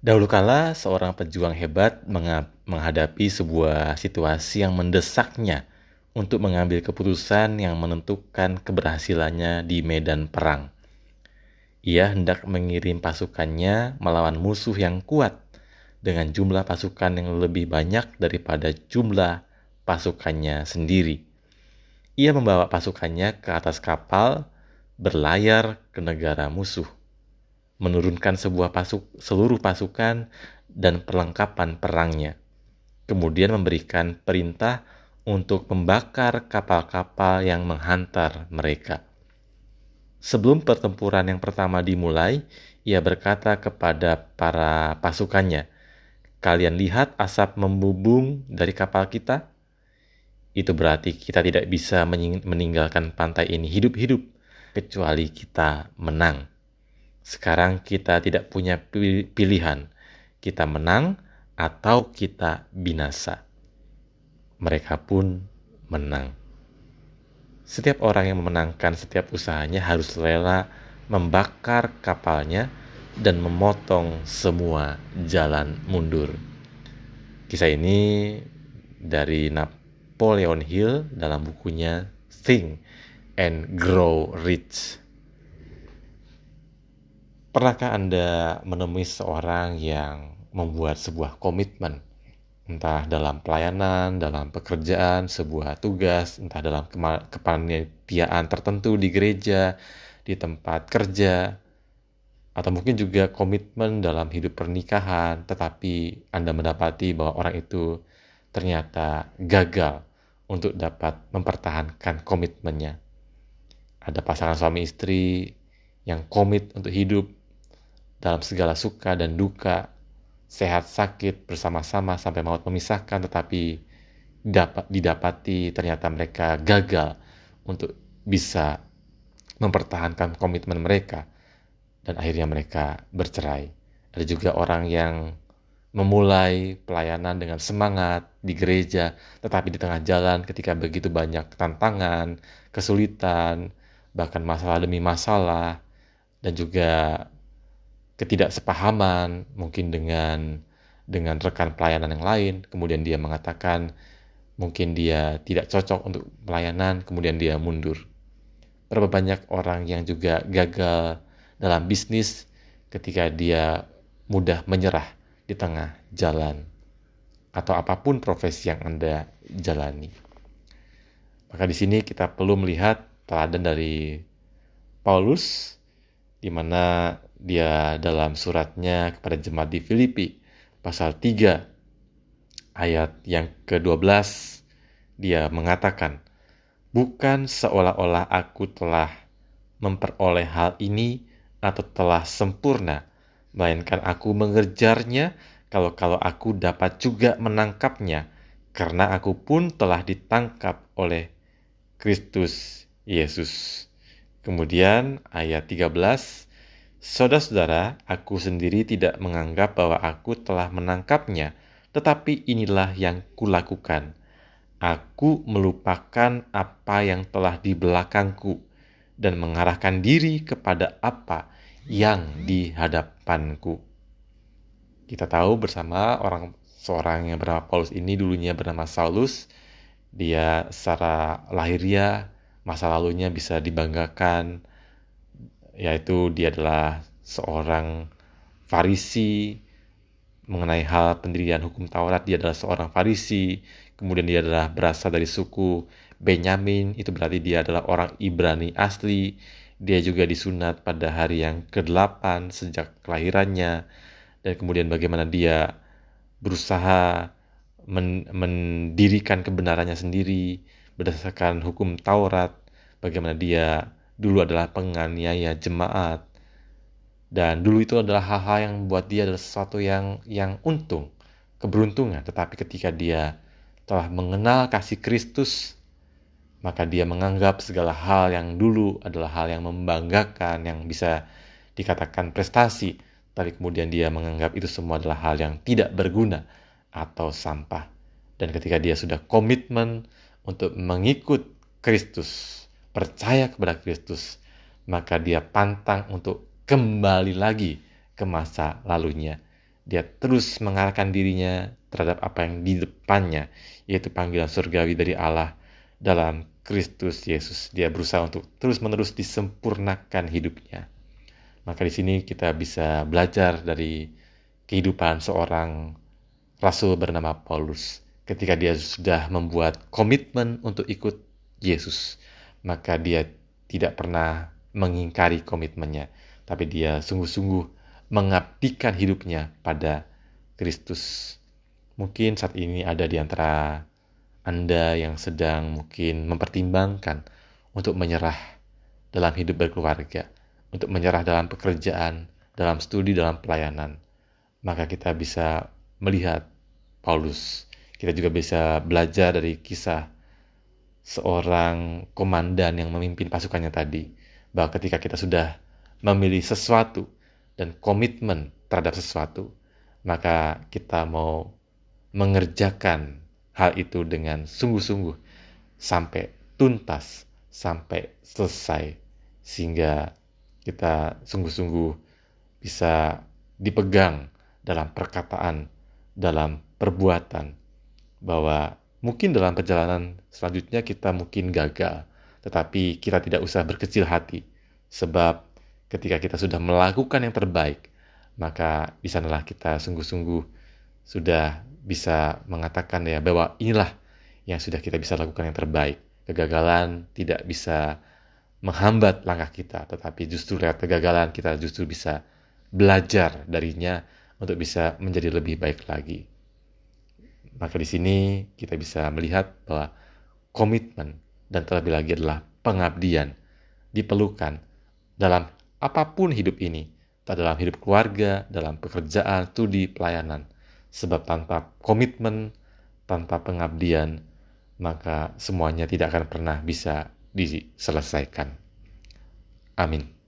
Dahulu kala, seorang pejuang hebat menghadapi sebuah situasi yang mendesaknya untuk mengambil keputusan yang menentukan keberhasilannya di medan perang. Ia hendak mengirim pasukannya melawan musuh yang kuat dengan jumlah pasukan yang lebih banyak daripada jumlah pasukannya sendiri. Ia membawa pasukannya ke atas kapal, berlayar ke negara musuh menurunkan sebuah pasuk, seluruh pasukan dan perlengkapan perangnya. Kemudian memberikan perintah untuk membakar kapal-kapal yang menghantar mereka. Sebelum pertempuran yang pertama dimulai, ia berkata kepada para pasukannya, "Kalian lihat asap membubung dari kapal kita? Itu berarti kita tidak bisa meninggalkan pantai ini hidup-hidup kecuali kita menang." Sekarang kita tidak punya pilihan. Kita menang atau kita binasa. Mereka pun menang. Setiap orang yang memenangkan setiap usahanya harus rela membakar kapalnya dan memotong semua jalan mundur. Kisah ini dari Napoleon Hill dalam bukunya Think and Grow Rich. Pernahkah Anda menemui seorang yang membuat sebuah komitmen, entah dalam pelayanan, dalam pekerjaan, sebuah tugas, entah dalam kepanitiaan tertentu di gereja, di tempat kerja, atau mungkin juga komitmen dalam hidup pernikahan, tetapi Anda mendapati bahwa orang itu ternyata gagal untuk dapat mempertahankan komitmennya. Ada pasangan suami istri yang komit untuk hidup dalam segala suka dan duka, sehat sakit bersama-sama sampai maut memisahkan, tetapi dapat didapati ternyata mereka gagal untuk bisa mempertahankan komitmen mereka dan akhirnya mereka bercerai. Ada juga orang yang memulai pelayanan dengan semangat di gereja, tetapi di tengah jalan ketika begitu banyak tantangan, kesulitan, bahkan masalah demi masalah, dan juga ketidaksepahaman mungkin dengan dengan rekan pelayanan yang lain, kemudian dia mengatakan mungkin dia tidak cocok untuk pelayanan, kemudian dia mundur. Berapa banyak orang yang juga gagal dalam bisnis ketika dia mudah menyerah di tengah jalan atau apa pun profesi yang Anda jalani. Maka di sini kita perlu melihat teladan dari Paulus di mana dia dalam suratnya kepada jemaat di Filipi pasal 3 ayat yang ke-12 dia mengatakan bukan seolah-olah aku telah memperoleh hal ini atau telah sempurna melainkan aku mengejarnya kalau-kalau aku dapat juga menangkapnya karena aku pun telah ditangkap oleh Kristus Yesus. Kemudian ayat 13 Saudara-saudara, aku sendiri tidak menganggap bahwa aku telah menangkapnya, tetapi inilah yang kulakukan. Aku melupakan apa yang telah di belakangku dan mengarahkan diri kepada apa yang di hadapanku. Kita tahu bersama orang seorang yang bernama Paulus ini dulunya bernama Saulus. Dia secara lahiriah masa lalunya bisa dibanggakan. Yaitu dia adalah seorang Farisi. Mengenai hal pendirian hukum Taurat dia adalah seorang Farisi. Kemudian dia adalah berasal dari suku Benyamin. Itu berarti dia adalah orang Ibrani asli. Dia juga disunat pada hari yang ke-8 sejak kelahirannya. Dan kemudian bagaimana dia berusaha men mendirikan kebenarannya sendiri berdasarkan hukum Taurat bagaimana dia dulu adalah penganiaya jemaat dan dulu itu adalah hal-hal yang membuat dia adalah sesuatu yang yang untung, keberuntungan. Tetapi ketika dia telah mengenal kasih Kristus, maka dia menganggap segala hal yang dulu adalah hal yang membanggakan, yang bisa dikatakan prestasi, tapi kemudian dia menganggap itu semua adalah hal yang tidak berguna atau sampah. Dan ketika dia sudah komitmen untuk mengikut Kristus, percaya kepada Kristus, maka dia pantang untuk kembali lagi ke masa lalunya. dia terus mengarahkan dirinya terhadap apa yang di depannya, yaitu panggilan surgawi dari Allah dalam Kristus Yesus. Dia berusaha untuk terus-menerus disempurnakan hidupnya. Maka di sini kita bisa belajar dari kehidupan seorang rasul bernama Paulus. Ketika dia sudah membuat komitmen untuk ikut Yesus, maka dia tidak pernah mengingkari komitmennya, tapi dia sungguh-sungguh mengabdikan hidupnya pada Kristus. Mungkin saat ini ada di antara Anda yang sedang mungkin mempertimbangkan untuk menyerah dalam hidup berkeluarga, untuk menyerah dalam pekerjaan, dalam studi, dalam pelayanan. Maka kita bisa melihat Paulus. Kita juga bisa belajar dari kisah seorang komandan yang memimpin pasukannya tadi, bahwa ketika kita sudah memilih sesuatu dan komitmen terhadap sesuatu, maka kita mau mengerjakan hal itu dengan sungguh-sungguh sampai tuntas, sampai selesai, sehingga kita sungguh-sungguh bisa dipegang dalam perkataan, dalam perbuatan, bahwa mungkin dalam perjalanan selanjutnya kita mungkin gagal, tetapi kita tidak usah berkecil hati, sebab ketika kita sudah melakukan yang terbaik, maka di sanalah kita sungguh-sungguh sudah bisa mengatakan ya bahwa inilah yang sudah kita bisa lakukan yang terbaik. Kegagalan tidak bisa menghambat langkah kita, tetapi justru lewat kegagalan kita justru bisa belajar darinya untuk bisa menjadi lebih baik lagi. Maka di sini kita bisa melihat bahwa komitmen dan terlebih lagi adalah pengabdian diperlukan dalam apa pun hidup ini, tak dalam hidup keluarga, dalam pekerjaan, studi, pelayanan. Sebab tanpa komitmen, tanpa pengabdian, maka semuanya tidak akan pernah bisa diselesaikan. Amin.